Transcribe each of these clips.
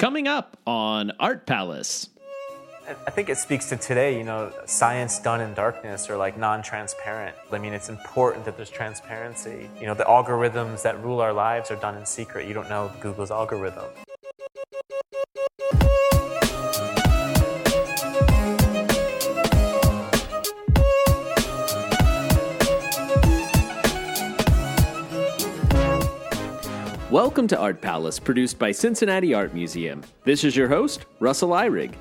Coming up on Art Palace. I think it speaks to today, you know, science done in darkness or like non transparent. I mean, it's important that there's transparency. You know, the algorithms that rule our lives are done in secret. You don't know Google's algorithm. Welcome to Art Palace, produced by Cincinnati Art Museum. This is your host, Russell Ihrig.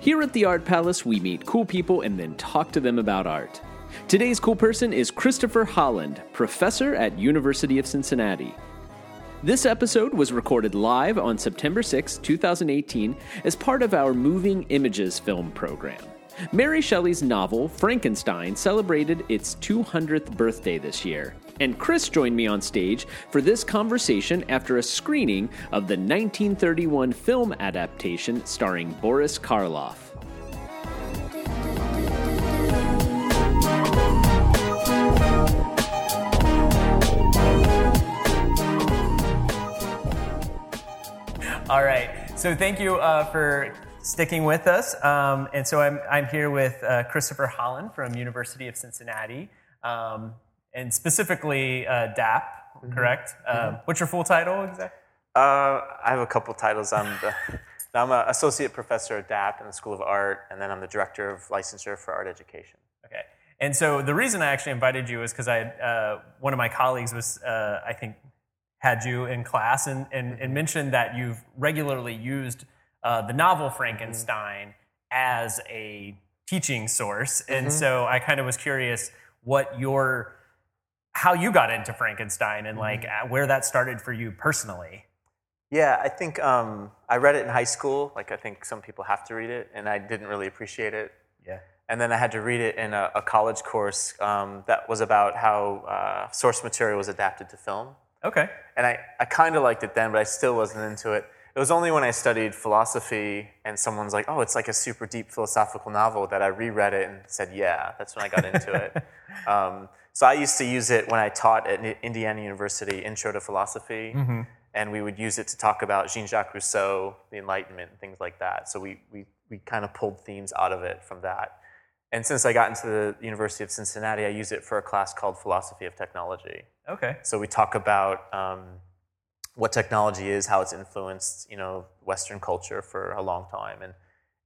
Here at the Art Palace, we meet cool people and then talk to them about art. Today's cool person is Christopher Holland, professor at University of Cincinnati. This episode was recorded live on September 6, 2018, as part of our Moving Images film program. Mary Shelley's novel, Frankenstein, celebrated its 200th birthday this year, and Chris joined me on stage for this conversation after a screening of the 1931 film adaptation starring Boris Karloff. All right. So thank you uh, for sticking with us. Um, and so I'm, I'm here with uh, Christopher Holland from University of Cincinnati. Um, and specifically uh, DAP, mm-hmm. correct? Mm-hmm. Um, what's your full title exactly? Uh, I have a couple titles. I'm the, I'm an associate professor at DAP in the School of Art, and then I'm the director of licensure for art education. Okay. And so the reason I actually invited you is because I uh, one of my colleagues was uh, I think had you in class and, and, and, mm-hmm. mentioned that you've regularly used uh, the novel Frankenstein mm-hmm. as a teaching source, and mm-hmm. so I kind of was curious what your how you got into Frankenstein and like mm-hmm. where that started for you personally. Yeah, I think um, I read it in high school. Like I think some people have to read it, and I didn't really appreciate it. Yeah. And then I had to read it in a, a college course um, that was about how uh, source material was adapted to film. Okay. And I, I kind of liked it then, but I still wasn't into it. It was only when I studied philosophy and someone's like, oh, it's like a super deep philosophical novel that I reread it and said, yeah, that's when I got into it. Um, so I used to use it when I taught at Indiana University, Intro to Philosophy, mm-hmm. and we would use it to talk about Jean-Jacques Rousseau, the Enlightenment, and things like that. So we, we, we kind of pulled themes out of it from that. And since I got into the University of Cincinnati, I use it for a class called Philosophy of Technology. Okay. So we talk about um, what technology is, how it's influenced, you know, Western culture for a long time, and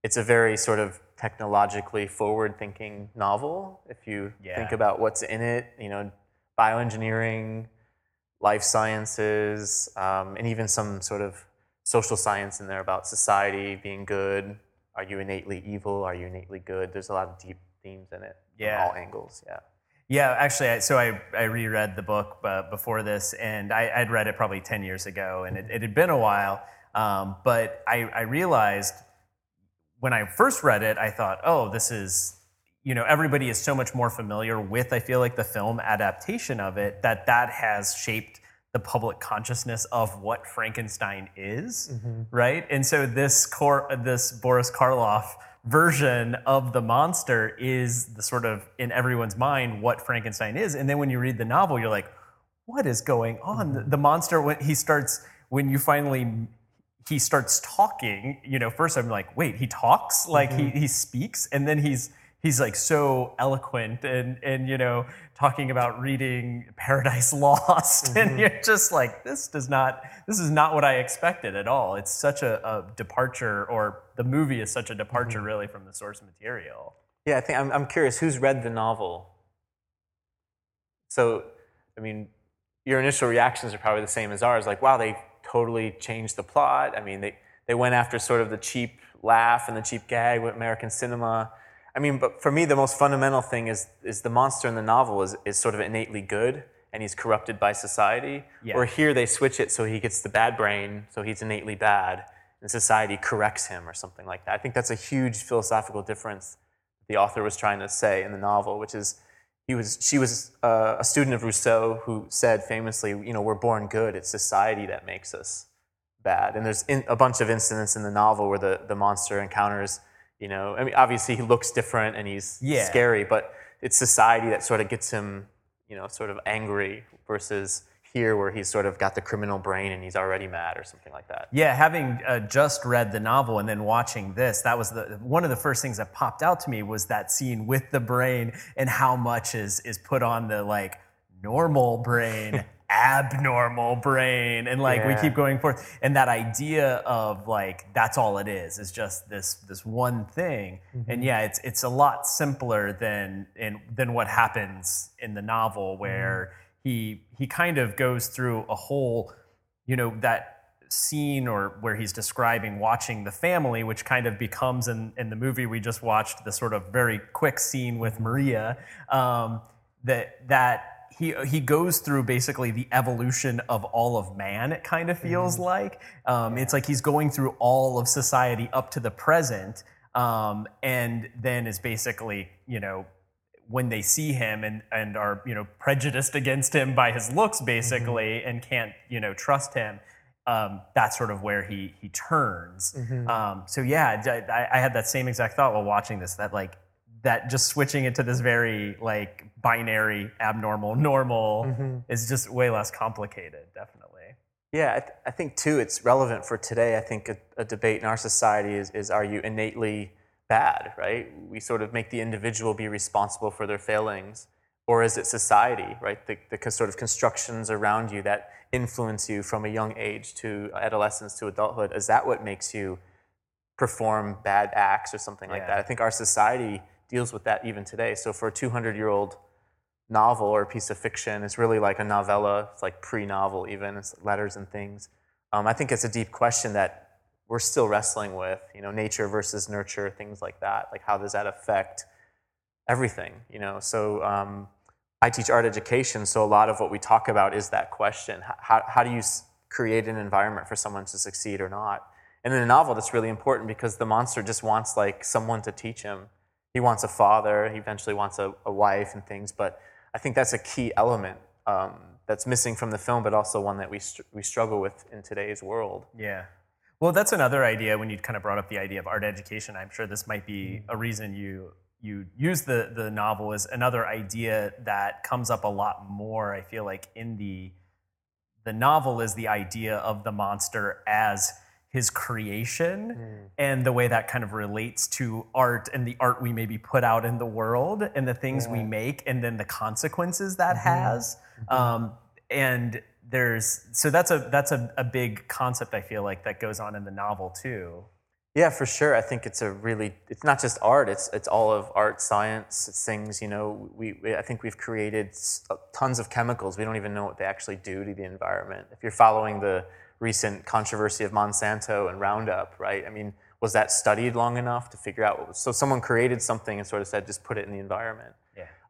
it's a very sort of technologically forward-thinking novel. If you yeah. think about what's in it, you know, bioengineering, life sciences, um, and even some sort of social science in there about society being good. Are you innately evil? Are you innately good? There's a lot of deep themes in it yeah. all angles. Yeah. Yeah, actually, so I, I reread the book uh, before this, and I, would read it probably 10 years ago, and it, it had been a while. Um, but I, I realized when I first read it, I thought, oh, this is, you know, everybody is so much more familiar with, I feel like, the film adaptation of it, that that has shaped the public consciousness of what Frankenstein is, mm-hmm. right? And so this cor- this Boris Karloff version of the monster is the sort of in everyone's mind what Frankenstein is. And then when you read the novel, you're like, what is going on? Mm-hmm. The monster when he starts when you finally he starts talking, you know, first I'm like, wait, he talks? Like mm-hmm. he, he speaks? And then he's he's like so eloquent and and you know, talking about reading Paradise Lost. Mm-hmm. And you're just like, this does not this is not what I expected at all. It's such a, a departure or the movie is such a departure mm-hmm. really from the source material. Yeah, I think I'm I'm curious, who's read the novel? So I mean, your initial reactions are probably the same as ours, like, wow, they totally changed the plot. I mean, they, they went after sort of the cheap laugh and the cheap gag with American cinema. I mean, but for me, the most fundamental thing is, is the monster in the novel is, is sort of innately good and he's corrupted by society. Yeah. Or here they switch it so he gets the bad brain, so he's innately bad, and society corrects him or something like that. I think that's a huge philosophical difference the author was trying to say in the novel, which is he was, she was uh, a student of Rousseau who said famously, you know, we're born good. It's society that makes us bad. And there's in, a bunch of incidents in the novel where the, the monster encounters, you know, I mean, obviously he looks different and he's yeah. scary, but it's society that sort of gets him, you know, sort of angry versus here where he's sort of got the criminal brain and he's already mad or something like that. Yeah, having uh, just read the novel and then watching this, that was the one of the first things that popped out to me was that scene with the brain and how much is is put on the like normal brain, abnormal brain, and like we keep going forth. And that idea of like that's all it is is just this this one thing. And yeah, it's it's a lot simpler than in than what happens in the novel where he he kind of goes through a whole you know that scene or where he's describing watching the family which kind of becomes in, in the movie we just watched the sort of very quick scene with maria um, that that he he goes through basically the evolution of all of man it kind of feels like. Um, it's like he's going through all of society up to the present um, and then is basically you know when they see him and, and are you know prejudiced against him by his looks basically and can't you know trust him um, that's sort of where he he turns. Um, so yeah I had that same exact thought while watching this that like that just switching it to this very like binary abnormal normal is just way less complicated definitely. Yeah, I, th- I think too it's relevant for today. I think a, a debate in our society is, is are you innately bad, right? We sort of make the individual be responsible for their failings, or is it society, right? The, the sort of constructions around you that influence you from a young age to adolescence to adulthood. Is that what makes you perform bad acts or something like Yeah. that? I think our society deals with that even today. So for a 200 year old novel or piece of fiction. It's really like a novella. It's like pre-novel even. It's letters and things. Um, I think it's a deep question that we're still wrestling with. You know, nature versus nurture, things like that. Like how does that affect everything? You know, so um, I teach art education, so a lot of what we talk about is that question: how how do you create an environment for someone to succeed or not? And in a novel, that's really important because the monster just wants like someone to teach him. He wants a father. He eventually wants a, a wife and things. But I think that's a key element um, that's missing from the film, but also one that we str- we struggle with in today's world. Yeah. Well, that's another idea when you kind of brought up the idea of art education. I'm sure this might be mm-hmm. a reason you you use the the novel is another idea that comes up a lot more. I feel like in the the novel is the idea of the monster as his creation mm. and the way that kind of relates to art and the art we maybe put out in the world and the things we make and then the consequences that mm-hmm. has. Mm-hmm. Um, and there's so that's a that's a, a big concept i feel like that goes on in the novel too Yeah, for sure. I think it's a really it's not just art. It's it's all of art, science, it's things. You know, we, we I think we've created uh, tons of chemicals. We don't even know what they actually do to the environment. If you're following the recent controversy of Monsanto and Roundup, right? I mean, was that studied long enough to figure out? What was, so someone created something and sort of said, just put it in the environment.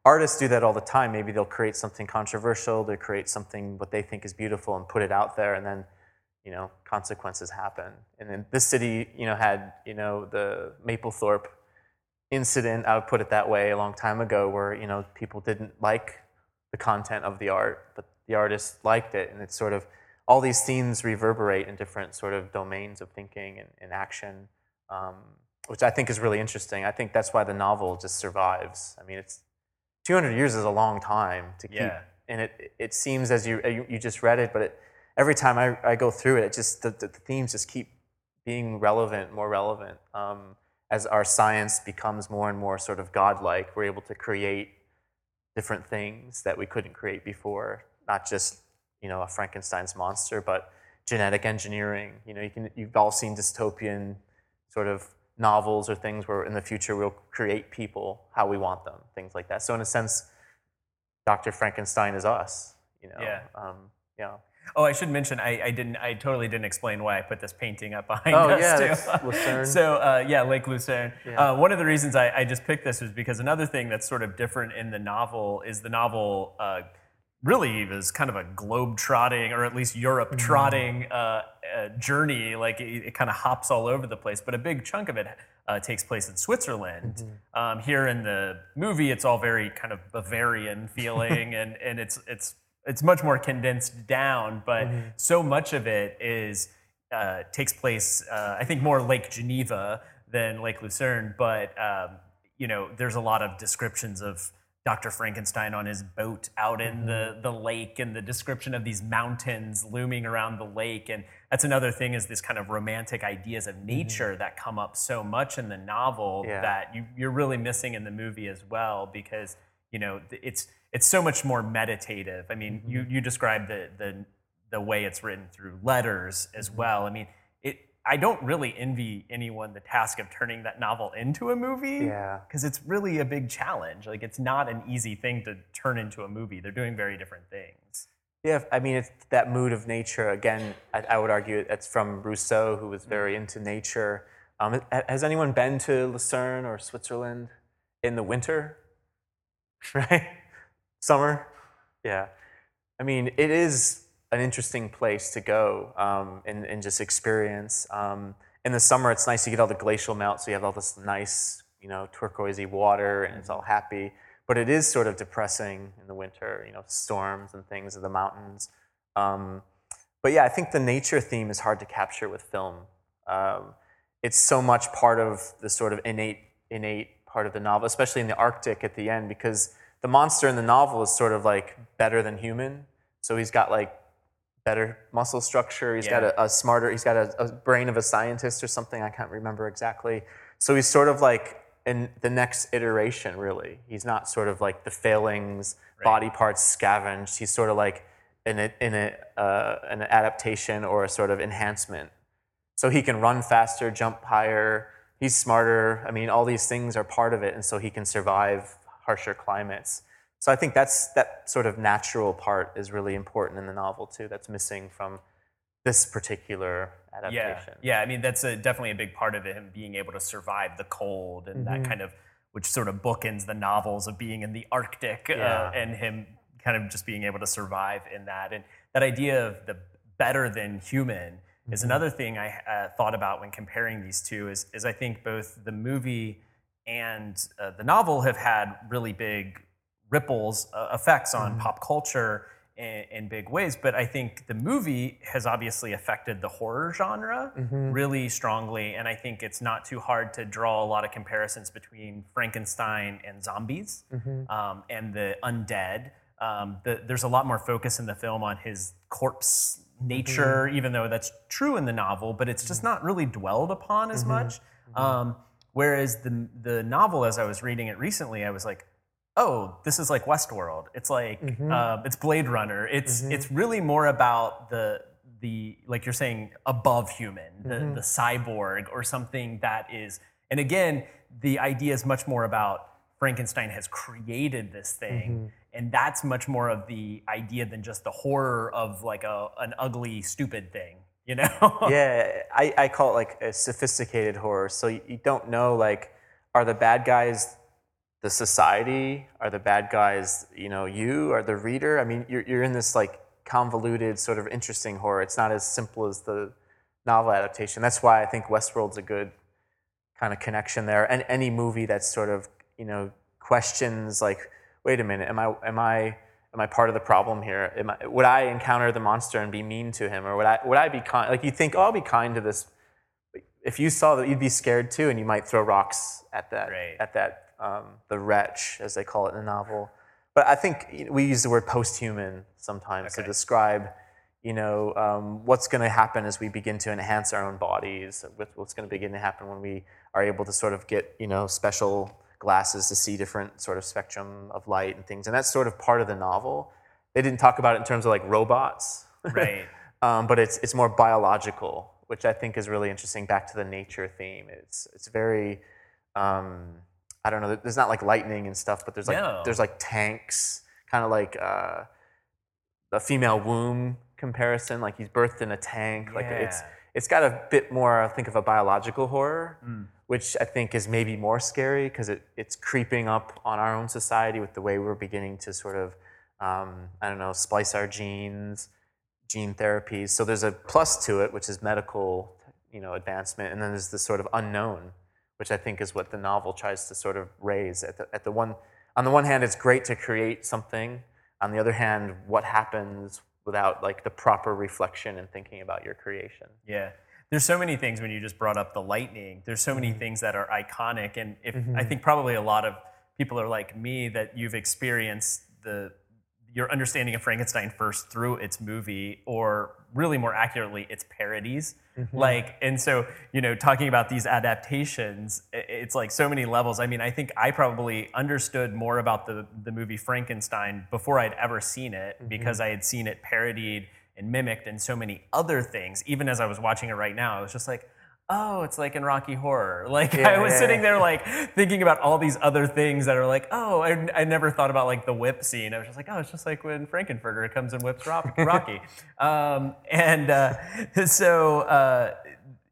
Artists do that all the time. Maybe they'll create something controversial. they'll create something what they think is beautiful and put it out there, and then you know, consequences happen. And then this city, you know, had, you know, the Mapplethorpe incident, I would put it that way, a long time ago, where, you know, people didn't like the content of the art, but the artist liked it. And it's sort of, all these themes reverberate in different sort of domains of thinking and, and action, um, which I think is really interesting. I think that's why the novel just survives. I mean, it's 200 years is a long time to keep Yeah. and it it seems as you you, you just read it, but it, every time I, I go through it, it just the, the, the themes just keep being relevant, more relevant. Um, as our science becomes more and more sort of godlike, we're able to create different things that we couldn't create before. Not just you know a Frankenstein's monster, but genetic engineering. You know, you can you've all seen dystopian sort of novels or things where in the future we'll create people how we want them, things like that. So in a sense, Dr. Frankenstein is us. You know. Yeah. Um, yeah. oh i should mention i, I didn't i totally didn't explain why i put this painting up behind Oh, us yeah, too Lucerne. so uh, yeah lake lucerne Yeah. uh, one of the reasons I, I just picked this was because another thing that's sort of different in the novel is the novel uh, really is kind of a globe trotting or at least europe Mm-hmm. trotting uh, uh, journey like it, it kind of hops all over the place but a big chunk of it uh, takes place in switzerland Mm-hmm. um, here in the movie it's all very kind of bavarian feeling and, and it's it's it's much more condensed down but Mm-hmm. so much of it is uh, takes place uh, i think more lake geneva than lake lucerne but um, you know there's a lot of descriptions of Dr. Frankenstein on his boat out in the, mm-hmm. the lake and the description of these mountains looming around the lake. And that's another thing is this kind of romantic ideas of mm-hmm. nature that come up so much in the novel Yeah. that you, you're really missing in the movie as well because, you know, it's, it's so much more meditative. I mean, you, mm-hmm. you described the, the, the way it's written through letters as well. I mean, I don't really envy anyone the task of turning that novel into a movie Yeah. because it's really a big challenge. Like it's not an easy thing to turn into a movie. They're doing very different things. Yeah, I mean, it's that mood of nature. Again, I, I would argue it's from Rousseau, who was very into nature. Um, has anyone been to Lucerne or Switzerland in the winter? Right? Summer? Yeah. I mean, it is an interesting place to go um, and, and just experience. Um, in the summer, it's nice. to get all the glacial melt, so you have all this nice, you know, turquoisey water, and it's all happy. But it is sort of depressing in the winter, you know, storms and things of the mountains. Um, but yeah, I think the nature theme is hard to capture with film. Um, it's so much part of the sort of innate, innate part of the novel, especially in the Arctic at the end, because the monster in the novel is sort of like better than human. So he's got like better muscle structure. He's got a, a smarter, he's got a, a brain of a scientist or something. I can't remember exactly. So he's sort of like in the next iteration, really. He's not sort of like the failings, body parts scavenged. He's sort of like in, a, in a, uh, an adaptation or a sort of enhancement. So he can run faster, jump higher. He's smarter. I mean, all these things are part of it, and so he can survive harsher climates. So I think that's that sort of natural part is really important in the novel too. That's missing from this particular adaptation. yeah. yeah. I mean, that's a, definitely a big part of it. Him being able to survive the cold and that kind of, which sort of bookends the novels of being in the Arctic Yeah. uh, and him kind of just being able to survive in that. And that idea of the better than human is another thing I uh, thought about when comparing these two. Is is I think both the movie and uh, the novel have had really big ripples uh, effects on pop culture in, in big ways but i think the movie has obviously affected the horror genre really strongly and i think it's not too hard to draw a lot of comparisons between frankenstein and zombies um, and the undead. Um, the, there's a lot more focus in the film on his corpse nature even though that's true in the novel but it's just not really dwelled upon as much. Um, whereas the, the novel as i was reading it recently i was like oh, this is like Westworld. It's like uh, it's Blade Runner. It's mm-hmm. it's really more about the the like you're saying above human, the mm-hmm. the cyborg or something that is. And again, the idea is much more about Frankenstein has created this thing, and that's much more of the idea than just the horror of like a an ugly, stupid thing. You know? yeah, I, I call it like a sophisticated horror. So you, you don't know like, are the bad guys the society? Are the bad guys, you know, you? Are the reader? I mean, you're, you're in this like convoluted, sort of interesting horror. It's not as simple as the novel adaptation. That's why I think Westworld's a good kind of connection there. And any movie that sort of, you know, questions like, wait a minute, am I, am I, am I part of the problem here? Am I, would I encounter the monster and be mean to him, or would I, would I be kind? Like you think, oh, I'll be kind to this. If you saw that, you'd be scared too, and you might throw rocks at that, Right. at that, um, the wretch, as they call it in the novel. But I think we use the word post-human sometimes to describe, you know, um, what's going to happen as we begin to enhance our own bodies. What's going to begin to happen when we are able to sort of get, you know, special glasses to see different sort of spectrum of light and things. And that's sort of part of the novel. They didn't talk about it in terms of like robots, right. um, but it's it's more biological, which I think is really interesting. Back to the nature theme. It's it's very. Um, I don't know. There's not like lightning and stuff, but there's like No. there's like tanks, kind of like uh, the female womb comparison. Like he's birthed in a tank. Like it's it's got a bit more, I think, of a biological horror, Mm. which I think is maybe more scary because it, it's creeping up on our own society with the way we're beginning to sort of, um, I don't know, splice our genes, gene therapies. So there's a plus to it, which is medical, you know, advancement, and then there's this sort of unknown, which I think is what the novel tries to sort of raise. At the, at the one, on the one hand, it's great to create something. On the other hand, what happens without like the proper reflection and thinking about your creation? Yeah. There's so many things when you just brought up the lightning. There's so many mm-hmm. things that are iconic. And if I mm-hmm. think probably a lot of people are like me that you've experienced the your understanding of Frankenstein first through its movie, or really more accurately, its parodies. Mm-hmm. Like, and so, you know, talking about these adaptations, it's like so many levels. I mean, I think I probably understood more about the, the movie Frankenstein before I'd ever seen it mm-hmm. because I had seen it parodied and mimicked in so many other things. Even as I was watching it right now, I was just like, oh, it's like in Rocky Horror. Like, I was yeah, sitting yeah. there like thinking about all these other things that are like, oh, I, I never thought about like the whip scene. I was just like, oh, it's just like when Frank-N-Furter comes and whips Rocky. um, and uh, so, uh,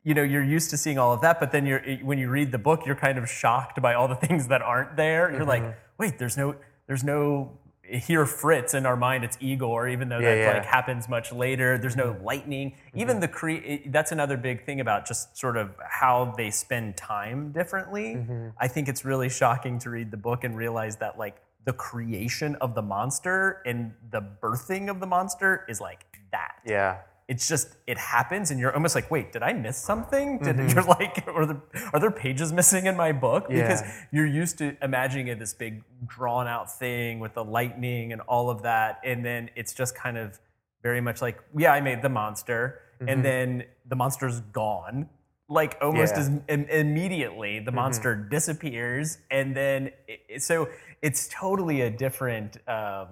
you know, you're used to seeing all of that, but then you're when you read the book, you're kind of shocked by all the things that aren't there. You're Mm-hmm. like, wait, there's no, there's no. Here, Fritz in our mind, it's Igor, even though Yeah, that yeah. like happens much later. There's no mm-hmm. lightning. Mm-hmm. Even the cre- that's another big thing about just sort of how they spend time differently. Mm-hmm. I think it's really shocking to read the book and realize that like the creation of the monster and the birthing of the monster is like that. Yeah. It's just it happens, and you're almost like, wait, did I miss something? Did you're like, are there, are there pages missing in my book? Because you're used to imagining it this big drawn out thing with the lightning and all of that, and then it's just kind of very much like, yeah, I made the monster, and then the monster's gone. Like almost Yeah. as im- immediately, the monster disappears, and then it, it- so it's totally a different um, uh,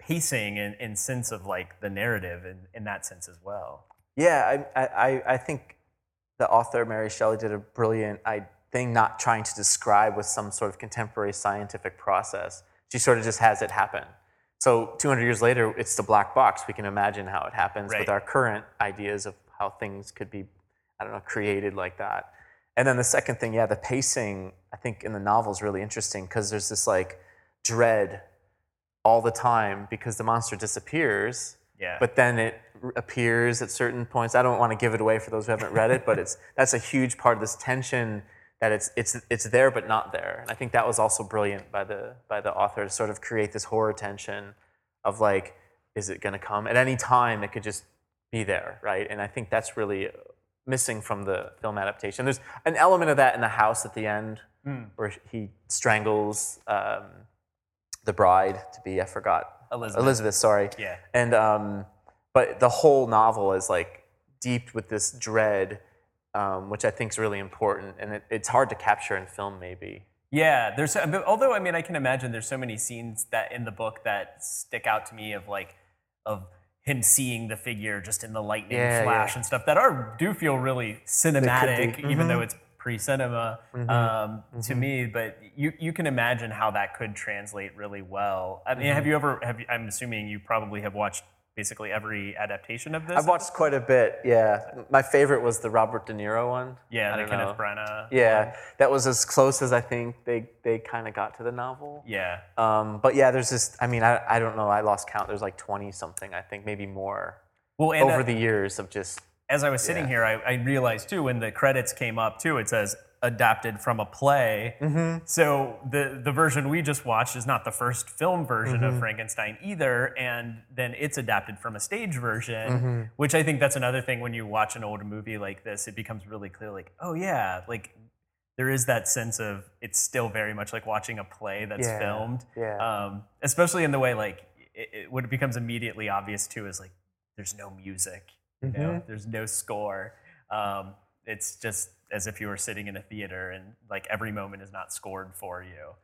pacing and, and sense of like the narrative in, in that sense as well. Yeah, I, I, I think the author Mary Shelley did a brilliant thing, not trying to describe with some sort of contemporary scientific process. She sort of just has it happen. So 200 years later, it's the black box. We can imagine how it happens Right. with our current ideas of how things could be, I don't know, created like that. And then the second thing, yeah, the pacing, I think in the novel is really interesting because there's this like dread all the time because the monster disappears Yeah. but then it appears at certain points. I don't want to give it away for those who haven't read it, but it's that's a huge part of this tension that it's it's it's there but not there. And I think that was also brilliant by the by the author to sort of create this horror tension of like, is it going to come at any time? It could just be there, right? And I think that's really missing from the film adaptation. There's an element of that in the house at the end where he strangles um, the bride to be I forgot Elizabeth. Elizabeth, sorry. Yeah. And um, but the whole novel is like deep with this dread, um, which I think is really important, and it, it's hard to capture in film, maybe. Yeah, there's but although I mean I can imagine there's so many scenes that in the book that stick out to me of like of him seeing the figure just in the lightning Yeah, flash yeah. and stuff that are do feel really cinematic. Mm-hmm. even though it's pre-cinema um, to me. But you you can imagine how that could translate really well. I mean, Mm-hmm. have you ever? Have you, I'm assuming you probably have watched basically every adaptation of this. I've watched quite a bit. Yeah, my favorite was the Robert De Niro one. yeah, the Kenneth. Branagh. Yeah, that was as close as I think they they kind of got to the novel. yeah. Um, but yeah, there's this. I mean, I, I don't know. I lost count. There's like 20 something. I think maybe more Well, over uh, the years of just. As I was sitting here, I, I realized too when the credits came up too, it says adapted from a play. Mm-hmm. So the the version we just watched is not the first film version of mm-hmm. Frankenstein either, and then it's adapted from a stage version, mm-hmm. which I think that's another thing when you watch an old movie like this, it becomes really clear, like, oh yeah, like there is that sense of it's still very much like watching a play that's Yeah, filmed, yeah. um, especially in the way like it, it, what it becomes immediately obvious too is like there's no music, you know, there's no score. Um, it's just as if you were sitting in a theater and like every moment is not scored for you.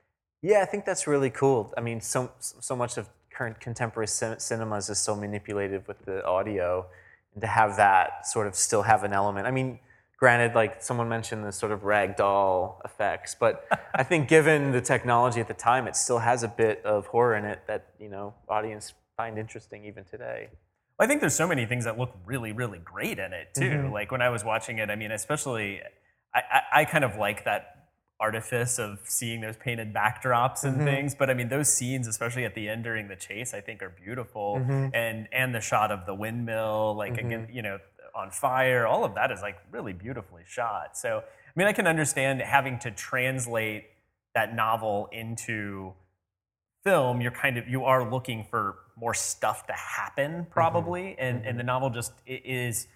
Yeah, I think that's really cool. I mean, so so much of current contemporary cin- cinemas is so manipulated with the audio, and to have that sort of still have an element. I mean, granted, like someone mentioned the sort of ragdoll effects, but I think given the technology at the time, it still has a bit of horror in it that you know audience find interesting even today. I think there's so many things that look really, really great in it too. Mm-hmm. Like when I was watching it, I mean, especially I, I, I kind of like that artifice of seeing those painted backdrops and mm-hmm. things. But I mean, those scenes, especially at the end during the chase, I think are beautiful. Mm-hmm. And and the shot of the windmill, like again, you know, on fire, all of that is like really beautifully shot. So I mean, I can understand having to translate that novel into film, you're kind of you are looking for more stuff to happen probably, and and the novel just is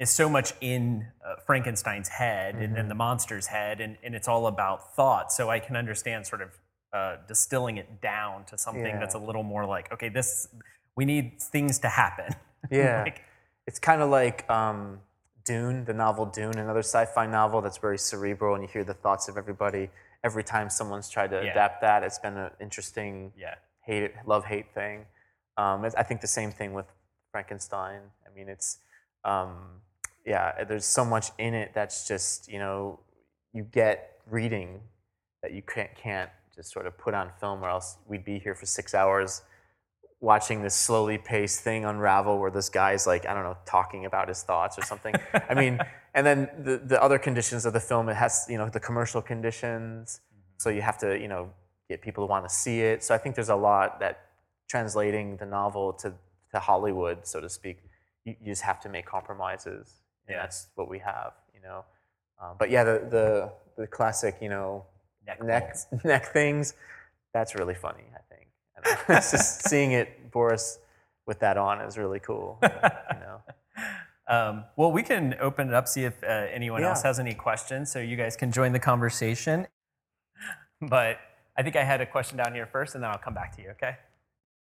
is so much in uh, Frankenstein's head and, and the monster's head, and, and it's all about thought. So I can understand sort of uh, distilling it down to something Yeah. that's a little more like, okay, this we need things to happen. Yeah. Like, It's kind of like um, Dune, the novel Dune, another sci-fi novel that's very cerebral, and you hear the thoughts of everybody every time someone's tried to Yeah. adapt that. It's been an interesting yeah, hate love hate thing. Um, I think the same thing with Frankenstein. I mean, it's um, yeah. There's so much in it that's just you know you get reading that you can't can't just sort of put on film, or else we'd be here for six hours watching this slowly paced thing unravel where this guy's like I don't know talking about his thoughts or something. I mean, and then the the other conditions of the film it has you know the commercial conditions, so you have to you know get people to want to see it. So I think there's a lot that translating the novel to to Hollywood, so to speak, you, you just have to make compromises, and Yeah. that's what we have, you know. Um, but yeah, the the the classic you know neck, neck neck things. That's really funny. I think. And it's just seeing it, Boris, with that on is really cool. You know. Um, well, we can open it up, see if uh, anyone Yeah. else has any questions, so you guys can join the conversation. But I think I had a question down here first, and then I'll come back to you. Okay?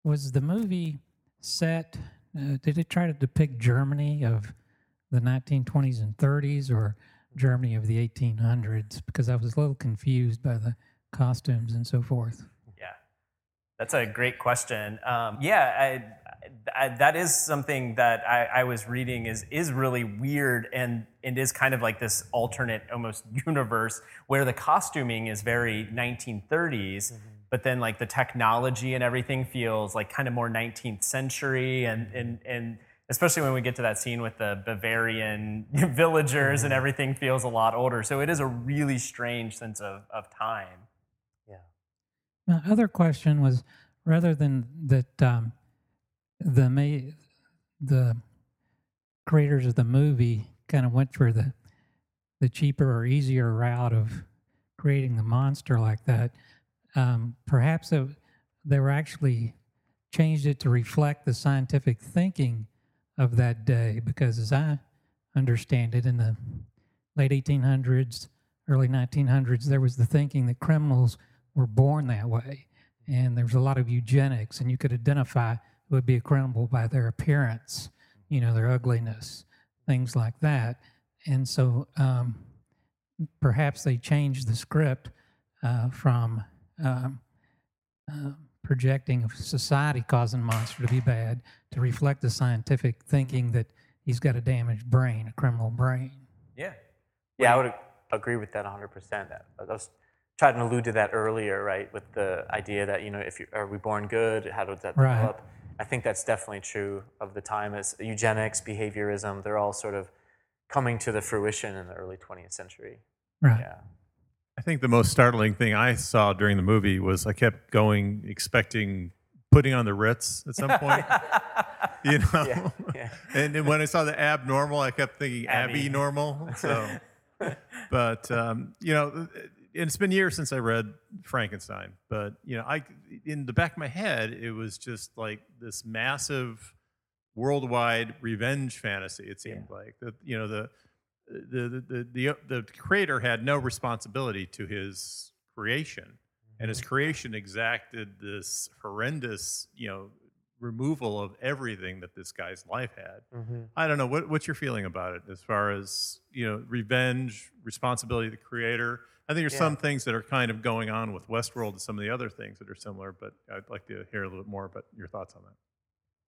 Was the movie set? Uh, did it try to depict Germany of the 1920s and 30s, or Germany of the 1800s? Because I was a little confused by the costumes and so forth. Yeah, that's a great question. Um, yeah, I, I, that is something that I, I was reading is is really weird and it is kind of like this alternate almost universe where the costuming is very 1930s, but then like the technology and everything feels like kind of more 19th century and and and. Especially when we get to that scene with the Bavarian villagers and everything feels a lot older. So it is a really strange sense of, of time. Yeah. My other question was rather than that um, the ma- the creators of the movie kind of went for the the cheaper or easier route of creating the monster like that. Um, perhaps it, they were actually changed it to reflect the scientific thinking of that day, because as I understand it, in the late 1800s, early 1900s, there was the thinking that criminals were born that way. And there was a lot of eugenics, and you could identify who would be a criminal by their appearance, you know, their ugliness, things like that. And so um, perhaps they changed the script uh, from um, uh, projecting of society causing the monster to be bad to reflect the scientific thinking that he's got a damaged brain, a criminal brain. Yeah. Yeah, I would agree with that 100%. That- I was trying to allude to that earlier, right, with the idea that, you know, if you are we born good, how does that Right. develop? I think that's definitely true of the time as eugenics, behaviorism, they're all sort of coming to the fruition in the early 20th century. Right. Yeah. I think the most startling thing I saw during the movie was I kept going expecting putting on the Ritz at some point. you know? Yeah, yeah. And then when I saw the abnormal, I kept thinking Abby. Normal. So, but um, you know, it's been years since I read Frankenstein. But you know, I in the back of my head, it was just like this massive worldwide revenge fantasy. It seemed like that. You know, the the, the the the creator had no responsibility to his creation, and his creation exacted this horrendous, you know, removal of everything that this guy's life had. Mm-hmm. I don't know what what's your feeling about it as far as you know revenge, responsibility of the creator. I think there's Yeah. some things that are kind of going on with Westworld and some of the other things that are similar, but I'd like to hear a little bit more about your thoughts on that.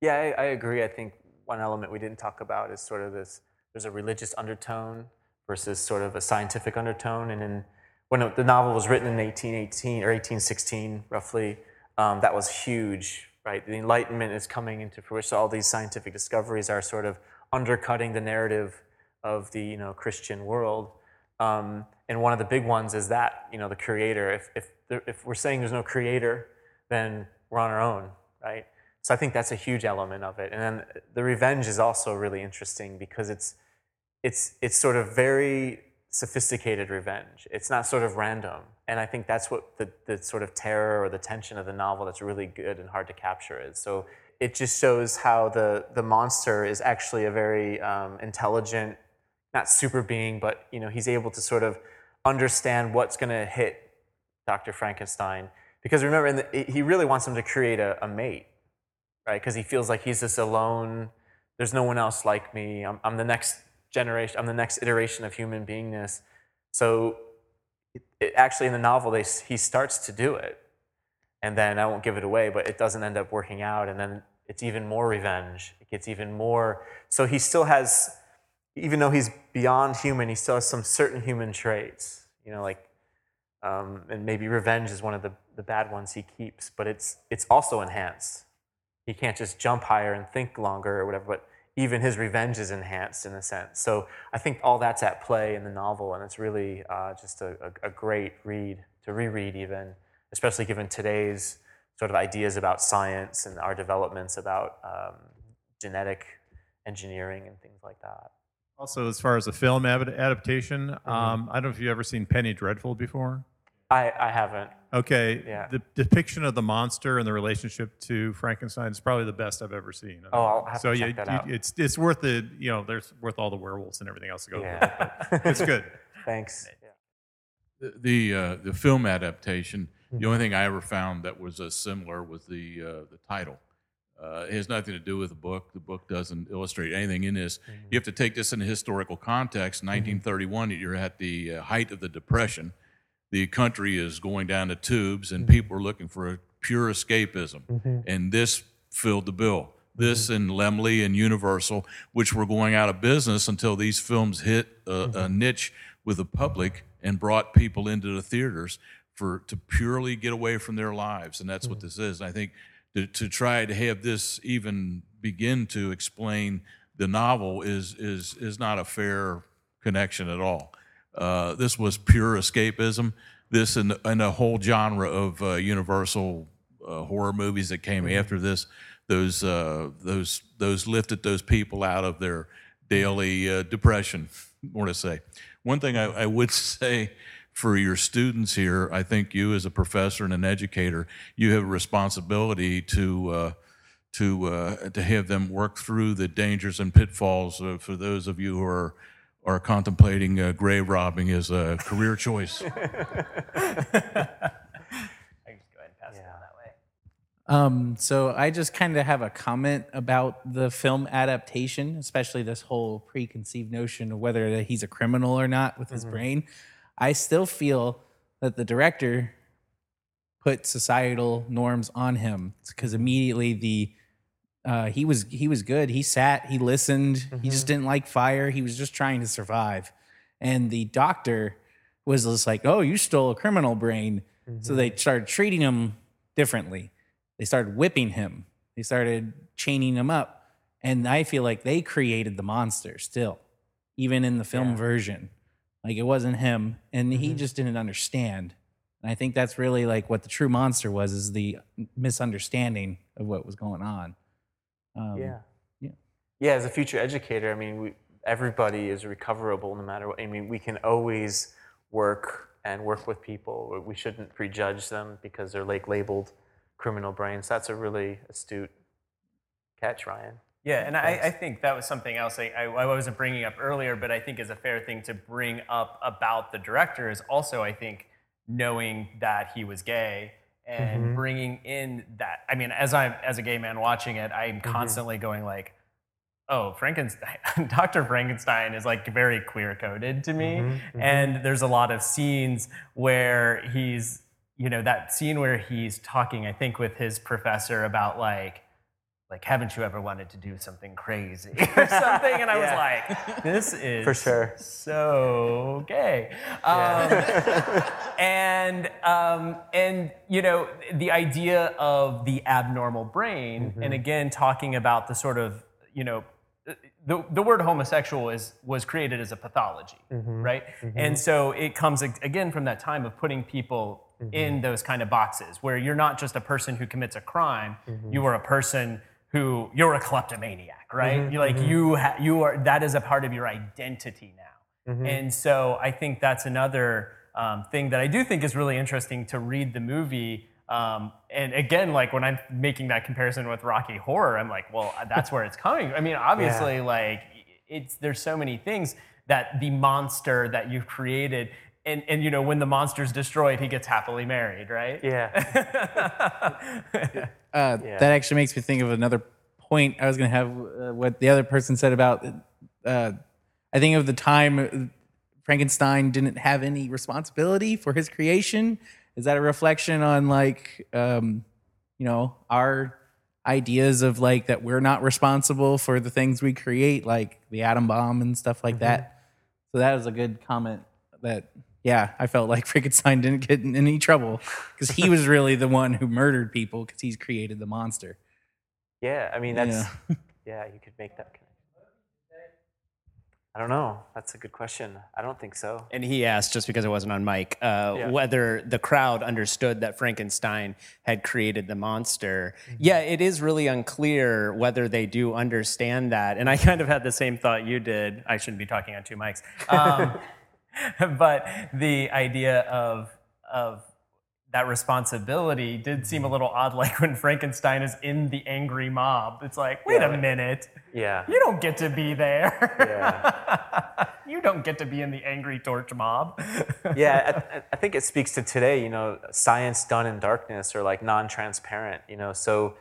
Yeah, I, I agree. I think one element we didn't talk about is sort of this there's a religious undertone versus sort of a scientific undertone. And in, when it- the novel was written in 1818 or 1816, roughly, um, that was huge, right? The Enlightenment is coming into fruition. So all these scientific discoveries are sort of undercutting the narrative of the you know Christian world. Um, and one of the big ones is that you know the creator. If if there, if we're saying there's no creator, then we're on our own, right? So I think that's a huge element of it. And then the revenge is also really interesting because it's it's it's sort of very sophisticated revenge. It's not sort of random. And I think that's what the, the sort of terror or the tension of the novel that's really good and hard to capture is. So it just shows how the the monster is actually a very um, intelligent, not super being, but you know he's able to sort of understand what's going to hit Dr. Frankenstein because remember, the, he really wants him to create a, a mate, right? Because he feels like he's this alone. There's no one else like me. I'm, I'm the next generation. I'm the next iteration of human beingness. So, it, it, actually, in the novel, they, he starts to do it, and then I won't give it away, but it doesn't end up working out, and then it's even more revenge. It gets even more. So he still has, even though he's beyond human, he still has some certain human traits. You know, like, um, and maybe revenge is one of the, the bad ones he keeps, but it's it's also enhanced. He can't just jump higher and think longer or whatever, but even his revenge is enhanced in a sense. So I think all that's at play in the novel, and it's really uh, just a, a, a great read to reread, even, especially given today's sort of ideas about science and our developments about um, genetic engineering and things like that. Also, as far as a film ad- adaptation, um, I don't know if you've ever seen Penny Dreadful before. I, I haven't. Okay, Yeah. the depiction of the monster and the relationship to Frankenstein is probably the best I've ever seen. Oh, I'll have so to yeah, check that you- out. it's it's worth the you know there's worth all the werewolves and everything else to go. with it. Yeah. It's good. Thanks. The the, uh, the film adaptation. Mm-hmm. The only thing I ever found that was uh, similar was the uh, the title. Uh, it has nothing to do with the book. The book doesn't illustrate anything in this. Mm-hmm. You have to take this in a historical context. 1931, you're at the uh, height of the Depression. The country is going down the tubes, Mm-hmm. and people are looking for a pure escapism. Mm-hmm. And this filled the bill. Mm-hmm. This and Laemmle and Universal, which were going out of business until these films hit a, a mm-hmm. niche with the public and brought people into the theaters for to purely get away from their lives, and that's what this is. And I think to, to try to have this even begin to explain the novel is is is not a fair connection at all. Uh, this was pure escapism. This and and a whole genre of uh, Universal uh, horror movies that came after this. Those uh, those those lifted those people out of their daily uh, depression. More to say. One thing I, I would say for your students here, I think you as a professor and an educator, you have a responsibility to uh, to uh, to have them work through the dangers and pitfalls uh, for those of you who are are contemplating uh, grave robbing as a career choice. I can just go ahead and pass it on that way. Um, so I just kind of have a comment about the film adaptation, especially this whole preconceived notion of whether he's a criminal or not with his brain. I still feel that the director put societal norms on him because immediately the uh, he was he was good. He sat, he listened. He just mm-hmm. didn't like fire. He was just trying to survive. And the doctor was just like, "Oh, you stole a criminal brain." So mm-hmm. they started treating him differently. They started whipping him. They started chaining him up. And I feel like they created the monster still, even in the film version. Like it wasn't him, and he mm-hmm. just didn't understand. And I think that's really like what the true monster was: is the misunderstanding of what was going on. Um, Yeah. yeah. Yeah, as a future educator, I mean, we, everybody is recoverable no matter what. I mean, we can always work and work with people. We shouldn't prejudge them because they're like labeled criminal brains. That's a really astute catch, Ryan. Yeah, and I, I think that was something else I, I, I wasn't bringing up earlier, but I think is a fair thing to bring up about the director is also, I think, knowing that he was gay and mm-hmm. bringing in that. I mean, as I'm as a gay man watching it, I'm mm-hmm. constantly going like, "Oh, Frankenstein, Dr. Frankenstein is like very queer coded to me," mm-hmm. and there's a lot of scenes where he's, you know, that scene where he's talking, I think, with his professor about like like haven't you ever wanted to do something crazy or something? And i was like this is For sure. so gay. Um, and um, and you know the idea of the abnormal brain and mm-hmm. again talking about the sort of you know the, the word homosexual is was created as a pathology mm-hmm. right? Mm-hmm. And so it comes again from that time of putting people in those kind of boxes where you're not just a person who commits a crime you are a person who you're a kleptomaniac right you like you ha- you are that is a part of your identity now and so I think that's another um, thing that I do think is really interesting to read the movie Um, and again, like when I'm making that comparison with Rocky Horror, I'm like, well, that's where it's coming. I mean, obviously, like it's there's so many things that the monster that you've created, and and you know when the monster's destroyed, he gets happily married, right? Yeah. Uh, That actually makes me think of another point I was going to have. Uh, what the other person said about, uh, I think of the time uh, Frankenstein didn't have any responsibility for his creation. Is that a reflection on like, um, you know, our ideas of like that we're not responsible for the things we create, like the atom bomb and stuff like that? So that was a good comment. That yeah, I felt like Frankenstein didn't get in any trouble because he was really the one who murdered people because he's created the monster. Yeah, I mean that's yeah. you could make that connection. I don't know. That's a good question. I don't think so. And he asked, just because it wasn't on mic, uh, Yeah. whether the crowd understood that Frankenstein had created the monster. Yeah, it is really unclear whether they do understand that. And I kind of had the same thought you did. I shouldn't be talking on two mics. Um, but the idea of of that responsibility did seem a mm-hmm. little odd. Like when Frankenstein is in the angry mob, it's like, wait a minute, Yeah. you don't get to be there. Yeah. you don't get to be in the angry torch mob. yeah, I, I think it speaks to today. You know, science done in darkness or like non-transparent. You know, so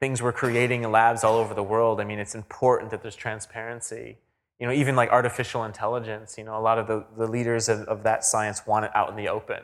things we're creating in labs all over the world. I mean, it's important that there's transparency. You know, even like artificial intelligence. You know, a lot of the, the leaders of, of that science want it out in the open.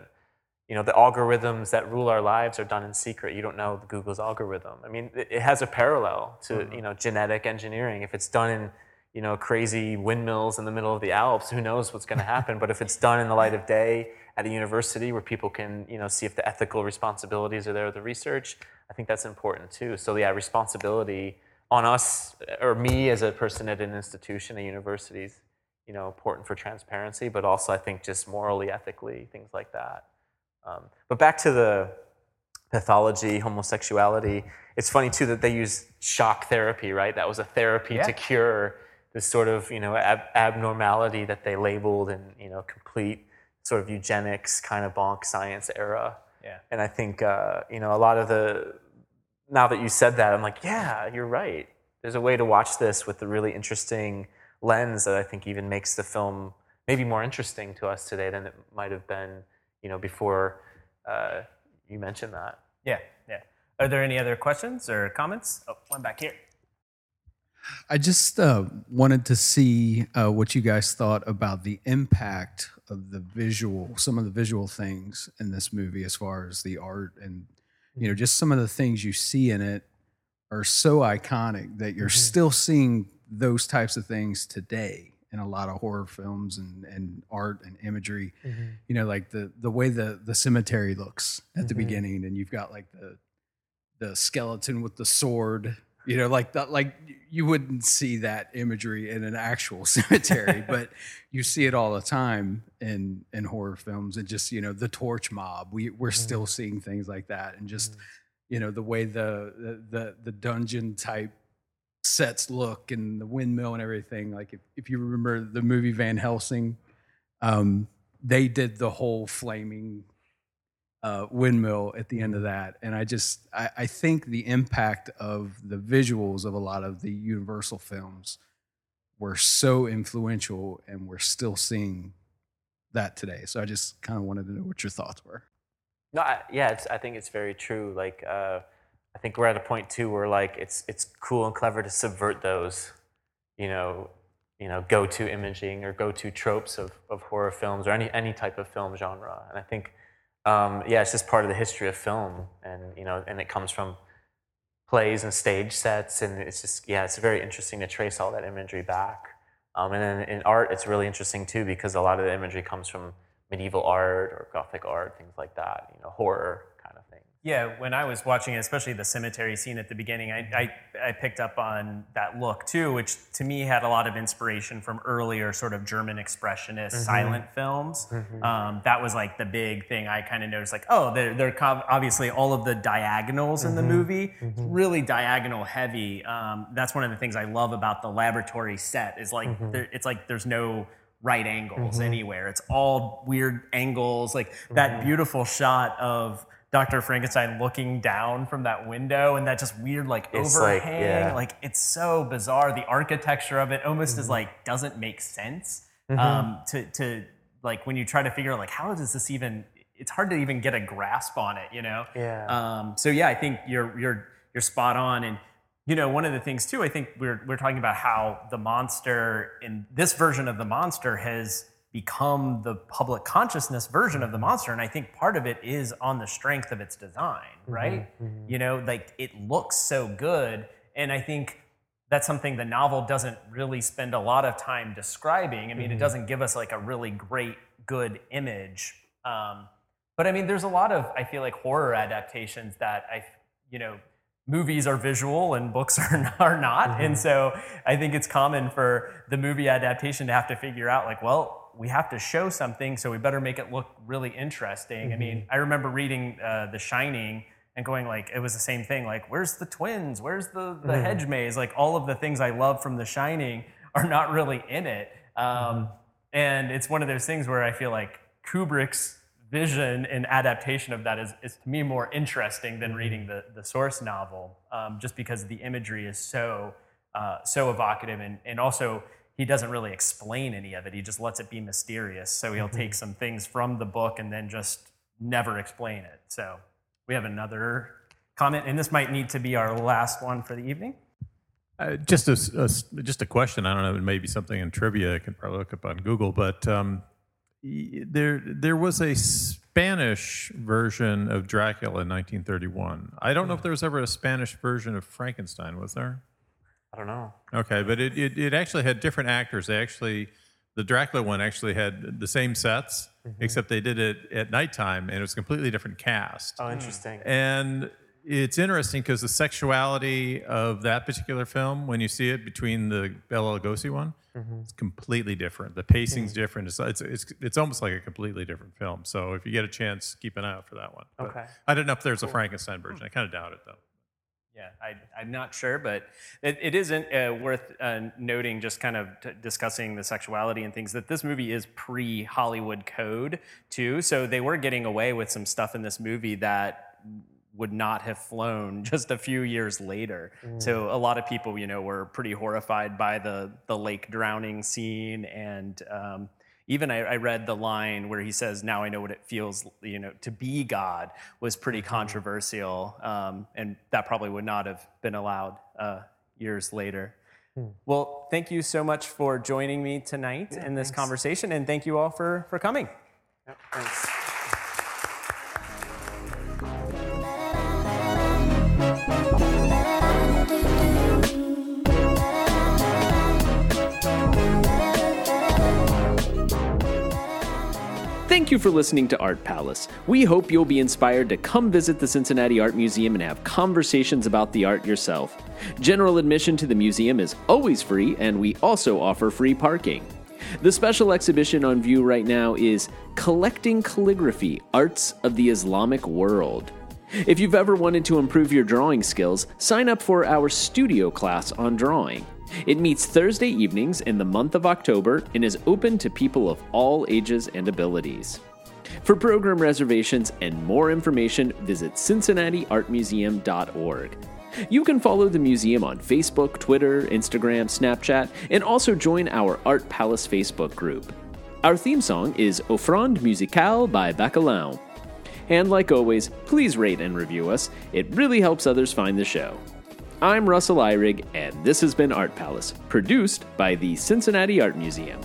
You know, the algorithms that rule our lives are done in secret. You don't know Google's algorithm. I mean, it, it has a parallel to mm-hmm. you know genetic engineering. If it's done in you know crazy windmills in the middle of the Alps, who knows what's going to happen? but if it's done in the light of day at a university where people can you know see if the ethical responsibilities are there with the research, I think that's important too. So yeah, responsibility on us or me as a person at an institution, a university, is you know important for transparency, but also I think just morally, ethically, things like that. Um, but back to the pathology, homosexuality. It's funny too that they use shock therapy, right? That was a therapy to cure this sort of you know ab- abnormality that they labeled in you know complete sort of eugenics kind of bonk science era. Yeah. And I think uh, you know a lot of the now that you said that, I'm like, yeah, you're right. There's a way to watch this with a really interesting lens that I think even makes the film maybe more interesting to us today than it might have been, you know, before uh, you mentioned that. yeah, yeah. Are there any other questions or comments? Oh, one back here. I just uh, wanted to see uh, what you guys thought about the impact of the visual, some of the visual things in this movie, as far as the art and you know, just some of the things you see in it are so iconic that you're mm-hmm. still seeing those types of things today in a lot of horror films and, and art and imagery. Mm-hmm. You know, like the the way the the cemetery looks at the mm-hmm. beginning, and you've got like the the skeleton with the sword you know like that like you wouldn't see that imagery in an actual cemetery but you see it all the time in in horror films and just you know the torch mob. We we're still seeing things like that and just you know the way the the the, the dungeon type sets look and the windmill and everything. Like if, if you remember the movie van helsing um they did the whole flaming uh, windmill at the end of that. And I just, I, I think the impact of the visuals of a lot of the Universal films were so influential, and we're still seeing that today. So I just kind of wanted to know what your thoughts were. No, I, yeah, it's, I think it's very true. Like, uh, I think we're at a point too where like it's it's cool and clever to subvert those, you know, you know, go-to imaging or go-to tropes of, of horror films or any any type of film genre. And I think, um, yeah, it's just part of the history of film, and you know, and it comes from plays and stage sets, and it's just yeah, it's very interesting to trace all that imagery back. Um, and then in art, it's really interesting too because a lot of the imagery comes from medieval art or Gothic art, things like that. You know, horror. Yeah, when I was watching it, especially the cemetery scene at the beginning, I, I, I picked up on that look too, which to me had a lot of inspiration from earlier sort of German expressionist mm-hmm. silent films. Mm-hmm. Um, that was like the big thing I kind of noticed. Like, oh, they're, they're co- obviously all of the diagonals in the mm-hmm. movie, really diagonal heavy. Um, that's one of the things I love about the laboratory set is like there, it's like there's no right angles anywhere. It's all weird angles. Like that beautiful shot of Dr. Frankenstein looking down from that window and that just weird like It's like, overhang. yeah. Like it's so bizarre. The architecture of it almost Mm-hmm. is like doesn't make sense. Um, to to like when you try to figure out like how does this even it's hard to even get a grasp on it, you know? Yeah. Um, so yeah, I think you're you're you're spot on. And you know, one of the things too, I think we're we're talking about how the monster in this version of the monster has become the public consciousness version of the monster. And I think part of it is on the strength of its design, mm-hmm, right? Mm-hmm. You know, like it looks so good. And I think that's something the novel doesn't really spend a lot of time describing. I mean, it mm-hmm. doesn't give us like a really great, good image. Um, but I mean, there's a lot of, I feel like, horror adaptations that I, you know, movies are visual and books are, are not. And so I think it's common for the movie adaptation to have to figure out, like, well, we have to show something, so we better make it look really interesting. I mean, I remember reading uh, The Shining and going like, it was the same thing. Like, where's the twins? Where's the the hedge maze? Like, all of the things I love from The Shining are not really in it. Um, And it's one of those things where I feel like Kubrick's vision and adaptation of that is, is to me more interesting than reading the, the source novel, um, just because the imagery is so uh, so evocative and, and also he doesn't really explain any of it. He just lets it be mysterious. So he'll take some things from the book and then just never explain it. So we have another comment, and this might need to be our last one for the evening. Uh, just a, a just a question. I don't know. It may be something in trivia. I can probably look up on Google. But um, there there was a Spanish version of Dracula in 1931. I don't know if there was ever a Spanish version of Frankenstein. Was there? I don't know. Okay, but it, it, it actually had different actors. They actually, the Dracula one actually had the same sets, mm-hmm. except they did it at nighttime, and it was a completely different cast. Oh, interesting. Hmm. And it's interesting because the sexuality of that particular film, when you see it between the Bela Lugosi one, mm-hmm. it's completely different. The pacing's hmm. different. It's, it's it's it's almost like a completely different film. So if you get a chance, keep an eye out for that one. But Okay. I don't know if there's a Frankenstein version. I kind of doubt it though. Yeah, I, I'm not sure, but it, it isn't uh, worth uh, noting, just kind of t- discussing the sexuality and things, that this movie is pre Hollywood code, too. So they were getting away with some stuff in this movie that would not have flown just a few years later. So a lot of people, you know, were pretty horrified by the, the lake drowning scene and. Um, even I, I read the line where he says, "Now I know what it feels, you know, to be God," was pretty controversial, um, and that probably would not have been allowed uh, years later. Well, thank you so much for joining me tonight in this conversation, and thank you all for for coming. Yep, thanks. Thank you for listening to Art Palace. We hope you'll be inspired to come visit the Cincinnati Art Museum and have conversations about the art yourself. General admission to the museum is always free, and we also offer free parking. The special exhibition on view right now is Collecting Calligraphy Arts of the Islamic World. If you've ever wanted to improve your drawing skills, sign up for our studio class on drawing. It meets Thursday evenings in the month of October and is open to people of all ages and abilities. For program reservations and more information, visit cincinnatiartmuseum.org. You can follow the museum on Facebook, Twitter, Instagram, Snapchat, and also join our Art Palace Facebook group. Our theme song is Offrande Musicale by Bacalao. And like always, please rate and review us. It really helps others find the show. I'm Russell Ihrig, and this has been Art Palace, produced by the Cincinnati Art Museum.